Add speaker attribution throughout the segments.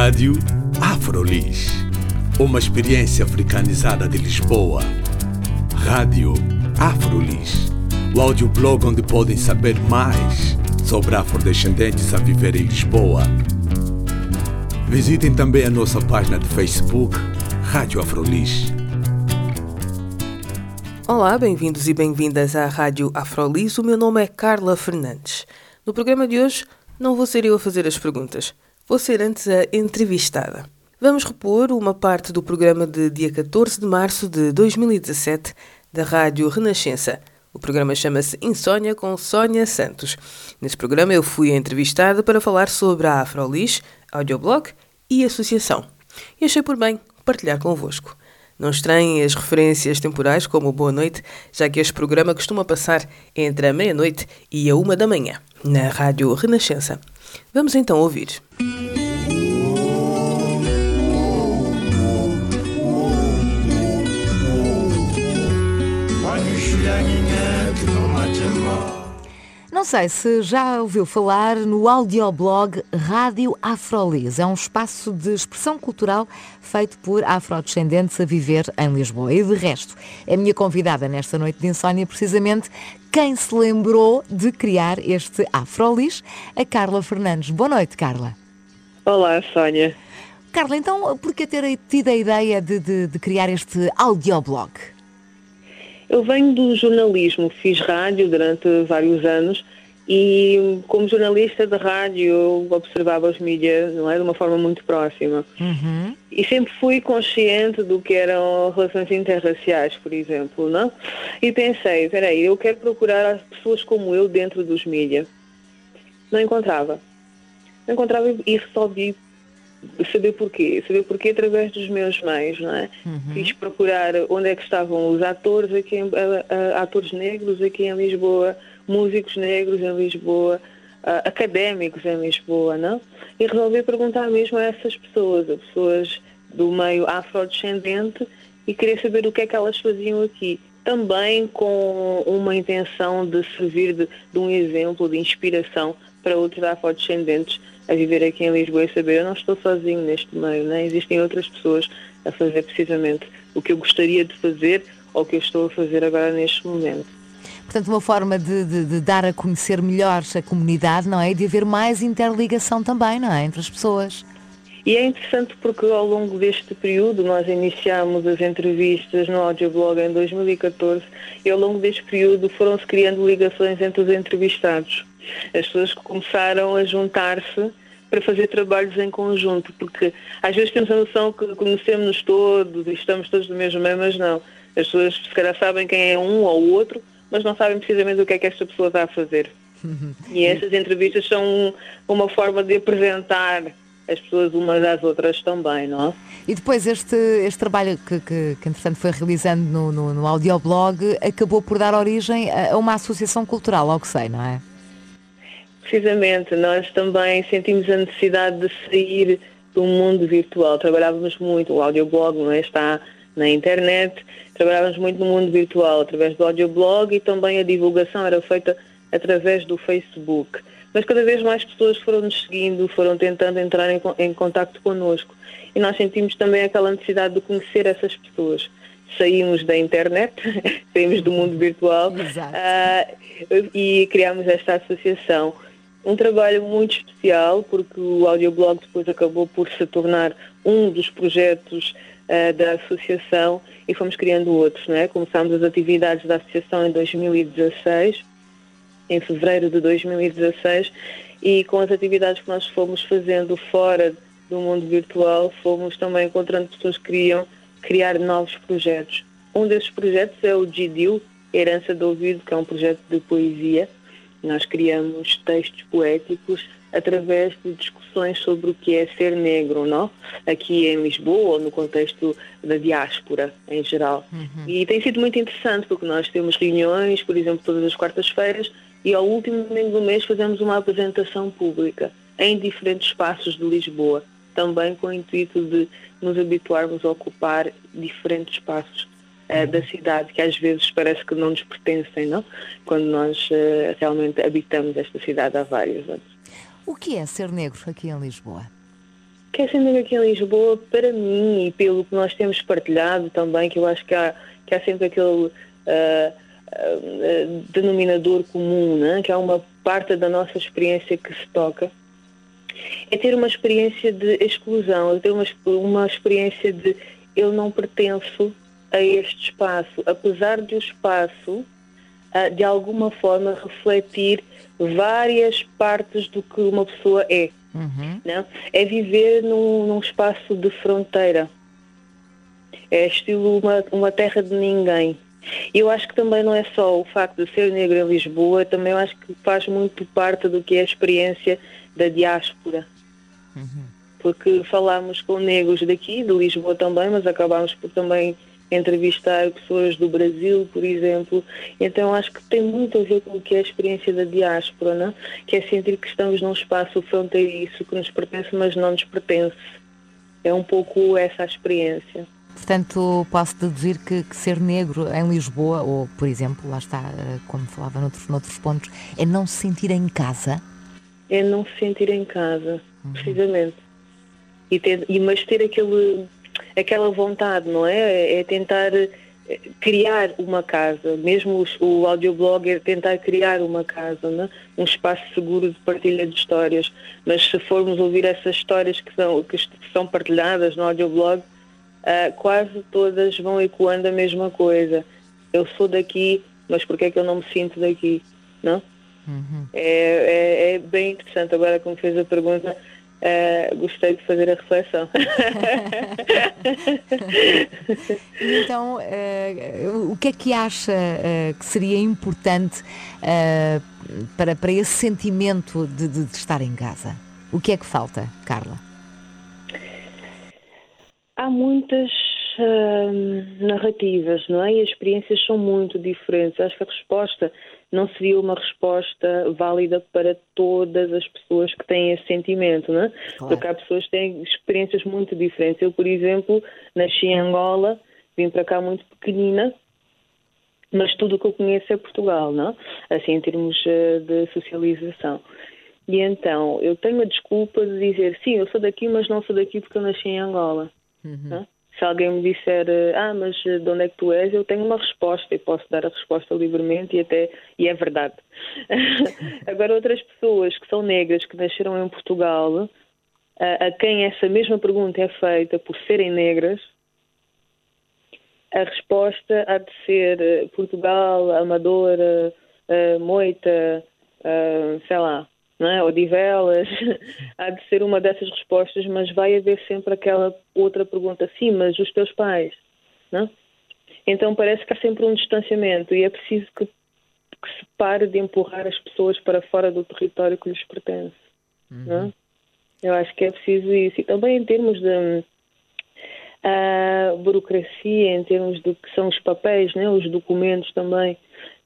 Speaker 1: Rádio Afrolis. Uma experiência africanizada de Lisboa. Rádio Afrolis. O audioblog onde podem saber mais sobre afrodescendentes a viver em Lisboa. Visitem também a nossa página de Facebook, Rádio Afrolis.
Speaker 2: Olá, bem-vindos e bem-vindas à Rádio Afrolis. O meu nome é Carla Fernandes. No programa de hoje, não vou ser eu a fazer as perguntas, vou ser antes a entrevistada. Vamos repor uma parte do programa de dia 14 de março de 2017 da Rádio Renascença. O programa chama-se Insônia com Sônia Santos. Nesse programa eu fui entrevistada para falar sobre a Afrolis, audioblog e associação. E achei por bem partilhar convosco. Não estranhem as referências temporais como Boa Noite, já que este programa costuma passar entre a meia-noite e a uma da manhã, na Rádio Renascença. Vamos então ouvir.
Speaker 3: Não sei se já ouviu falar no audioblog Rádio Afrolis. É um espaço de expressão cultural feito por afrodescendentes a viver em Lisboa. E de resto, é minha convidada nesta noite de insónia precisamente quem se lembrou de criar este Afrolis, a Carla Fernandes. Boa noite, Carla.
Speaker 4: Olá, Sónia.
Speaker 3: Carla, então por que ter tido a ideia de, de, de criar este audioblog?
Speaker 4: Eu venho do jornalismo, fiz rádio durante vários anos e como jornalista de rádio eu observava os mídias não é, de uma forma muito próxima.
Speaker 3: Uhum.
Speaker 4: E sempre fui consciente do que eram relações interraciais, por exemplo, não? E pensei, espera aí, eu quero procurar as pessoas como eu dentro dos mídias. Não encontrava. Não encontrava e resolvi saber porquê. Saber porquê através dos meus meios, não é?
Speaker 3: Uhum.
Speaker 4: Quis procurar onde é que estavam os atores, aqui em, a, a, atores negros aqui em Lisboa, músicos negros em Lisboa, a, académicos em Lisboa, não? E resolvi perguntar mesmo a essas pessoas, a pessoas do meio afrodescendente e queria saber o que é que elas faziam aqui. Também com uma intenção de servir de, de um exemplo, de inspiração para outros afrodescendentes a viver aqui em Lisboa e saber eu não estou sozinho neste meio, né? existem outras pessoas a fazer precisamente o que eu gostaria de fazer ou o que eu estou a fazer agora neste momento.
Speaker 3: Portanto, uma forma de, de, de, dar a conhecer melhor a comunidade, não é? E de haver mais interligação também, não é? Entre as pessoas.
Speaker 4: E é interessante porque ao longo deste período nós iniciámos as entrevistas no audioblog em 2014 e ao longo deste período foram-se criando ligações entre os entrevistados. As pessoas começaram a juntar-se para fazer trabalhos em conjunto, porque às vezes temos a noção que conhecemos-nos todos e estamos todos no mesmo meio, mas não. As pessoas se calhar sabem quem é um ou outro, mas não sabem precisamente o que é que esta pessoa está a fazer. E essas entrevistas são uma forma de apresentar as pessoas umas às outras também, não é?
Speaker 3: E depois este, este trabalho que, que, que entretanto foi realizando no, no, no audioblog acabou por dar origem a, a uma associação cultural, ao que sei, não é?
Speaker 4: Precisamente, nós também sentimos a necessidade de sair do mundo virtual. Trabalhávamos muito, o audioblog não é? está na internet, trabalhávamos muito no mundo virtual, através do audioblog e também a divulgação era feita através do Facebook. Mas cada vez mais pessoas foram nos seguindo, foram tentando entrar em, em contato connosco. E nós sentimos também aquela necessidade de conhecer essas pessoas. Saímos da internet, saímos do mundo virtual uh, e criámos esta associação um trabalho muito especial, porque o audioblog depois acabou por se tornar um dos projetos uh, da associação e fomos criando outros. Não é? Começámos as atividades da associação em 2016, em fevereiro de 2016, e com as atividades que nós fomos fazendo fora do mundo virtual, fomos também encontrando pessoas que queriam criar novos projetos. Um desses projetos é o GDIL, Herança do Ouvido, que é um projeto de poesia, nós criamos textos poéticos através de discussões sobre o que é ser negro, não? Aqui em Lisboa, no contexto da diáspora em geral.
Speaker 3: Uhum.
Speaker 4: E tem sido muito interessante porque nós temos reuniões, por exemplo, todas as quartas-feiras, e ao último domingo do mês fazemos uma apresentação pública em diferentes espaços de Lisboa, também com o intuito de nos habituarmos a ocupar diferentes espaços uh, da cidade, que às vezes parece que não nos pertencem, não? Quando nós uh, realmente habitamos esta cidade há vários anos.
Speaker 3: O que é ser negro aqui em Lisboa?
Speaker 4: que é sempre aqui em Lisboa, para mim e pelo que nós temos partilhado também, que eu acho que há, que há sempre aquele uh, denominador comum, né? que há uma parte da nossa experiência que se toca, é ter uma experiência de exclusão, é ter uma, uma experiência de eu não pertenço a este espaço, apesar de o espaço uh, de alguma forma refletir várias partes do que uma pessoa é. Uhum. Não? É viver num, num, espaço de fronteira. É estilo uma, uma terra de ninguém. E eu acho que também não é só o facto de ser negro em Lisboa, também eu acho que faz muito parte do que é a experiência da diáspora. Uhum. Porque falámos com negros daqui, de Lisboa também, mas acabámos por também entrevistar pessoas do Brasil, por exemplo. Então acho que tem muito a ver com o que é a experiência da diáspora, não? que é sentir que estamos num espaço fronteiriço que nos pertence, mas não nos pertence. É um pouco essa a experiência.
Speaker 3: Portanto, posso deduzir que, que, ser negro em Lisboa, ou, por exemplo, lá está, eh, como falava noutros, noutros pontos, é não se sentir em casa?
Speaker 4: É não se sentir em casa, uhum. precisamente. E ter, e, mas ter aquele aquela vontade, não é? É, é tentar eh, criar uma casa, mesmo o audioblog é tentar criar uma casa, né? um espaço seguro de partilha de histórias. Mas se formos ouvir essas histórias que são, que são partilhadas no audioblog, uh, quase todas vão ecoando a mesma coisa. Eu sou daqui, mas por que é que eu não me sinto daqui? Não? Uhum. É, é, é bem interessante. Agora, como fez a pergunta, Uh, gostei de fazer a reflexão.
Speaker 3: então, uh, o que é que acha uh, que seria importante para, para esse sentimento de, de, de, estar em casa? O que é que falta, Carla?
Speaker 4: Há muitas narrativas, não é? E as experiências são muito diferentes. Acho que a resposta não seria uma resposta válida para todas as pessoas que têm esse sentimento, não é? Claro. Porque há pessoas que têm experiências muito diferentes. Eu, por exemplo, nasci em Angola, vim para cá muito pequenina, mas tudo o que eu conheço é Portugal, não? Assim, em termos eh, de socialização. E então, eu tenho a desculpa de dizer, sim, eu sou daqui, mas não sou daqui porque eu nasci em Angola. Uhum se alguém me disser, ah, mas de onde é que tu és, eu tenho uma resposta e posso dar a resposta livremente e até e é verdade. Agora outras pessoas que são negras que nasceram em Portugal, a, a quem essa mesma pergunta é feita por serem negras, a resposta há de ser eh, Portugal, Amadora, uh, Moita, uh, sei lá, não é? Odivelas, há de ser uma dessas respostas, mas vai haver sempre aquela outra pergunta, sim, mas os teus pais, não? Então parece que há sempre um distanciamento e é preciso que, que se pare de empurrar as pessoas para fora do território que lhes pertence, uhum. não? Eu acho que é preciso isso. E também em termos de a burocracia, em termos do que são os papéis, né? os documentos também.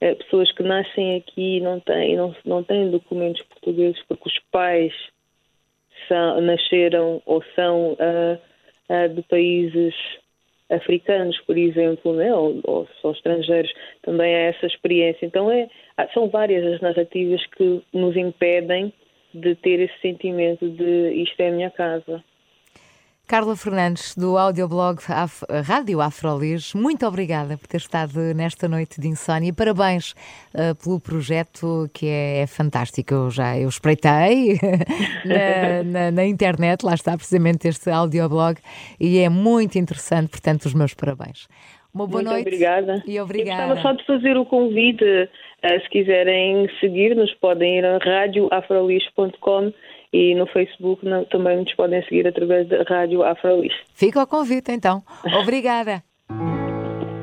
Speaker 4: É, pessoas que nascem aqui e não têm, não, não têm documentos portugueses porque os pais são, nasceram ou são uh, uh, de países africanos, por exemplo, né? ou, ou estrangeiros, também há essa experiência. Então é, são várias as narrativas que nos impedem de ter esse sentimento de isto é a minha casa.
Speaker 3: Carla Fernandes, do audioblog Af Rádio Afrolis, muito obrigada por ter estado nesta noite de insónia. Parabéns uh, pelo projeto que é, é, fantástico. Eu já eu espreitei na, na, na, internet, lá está precisamente este audioblog e é muito interessante, portanto, os meus parabéns.
Speaker 4: Uma boa muito noite. Obrigada.
Speaker 3: E obrigada.
Speaker 4: Eu gostava só de fazer o convite, uh, se quiserem seguir-nos, podem ir a radioafrolis.com e no Facebook não, também nos podem seguir através da Rádio Afrolis.
Speaker 3: Fica o convite então. Obrigada.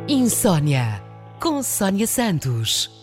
Speaker 5: Insônia com Sónia Santos.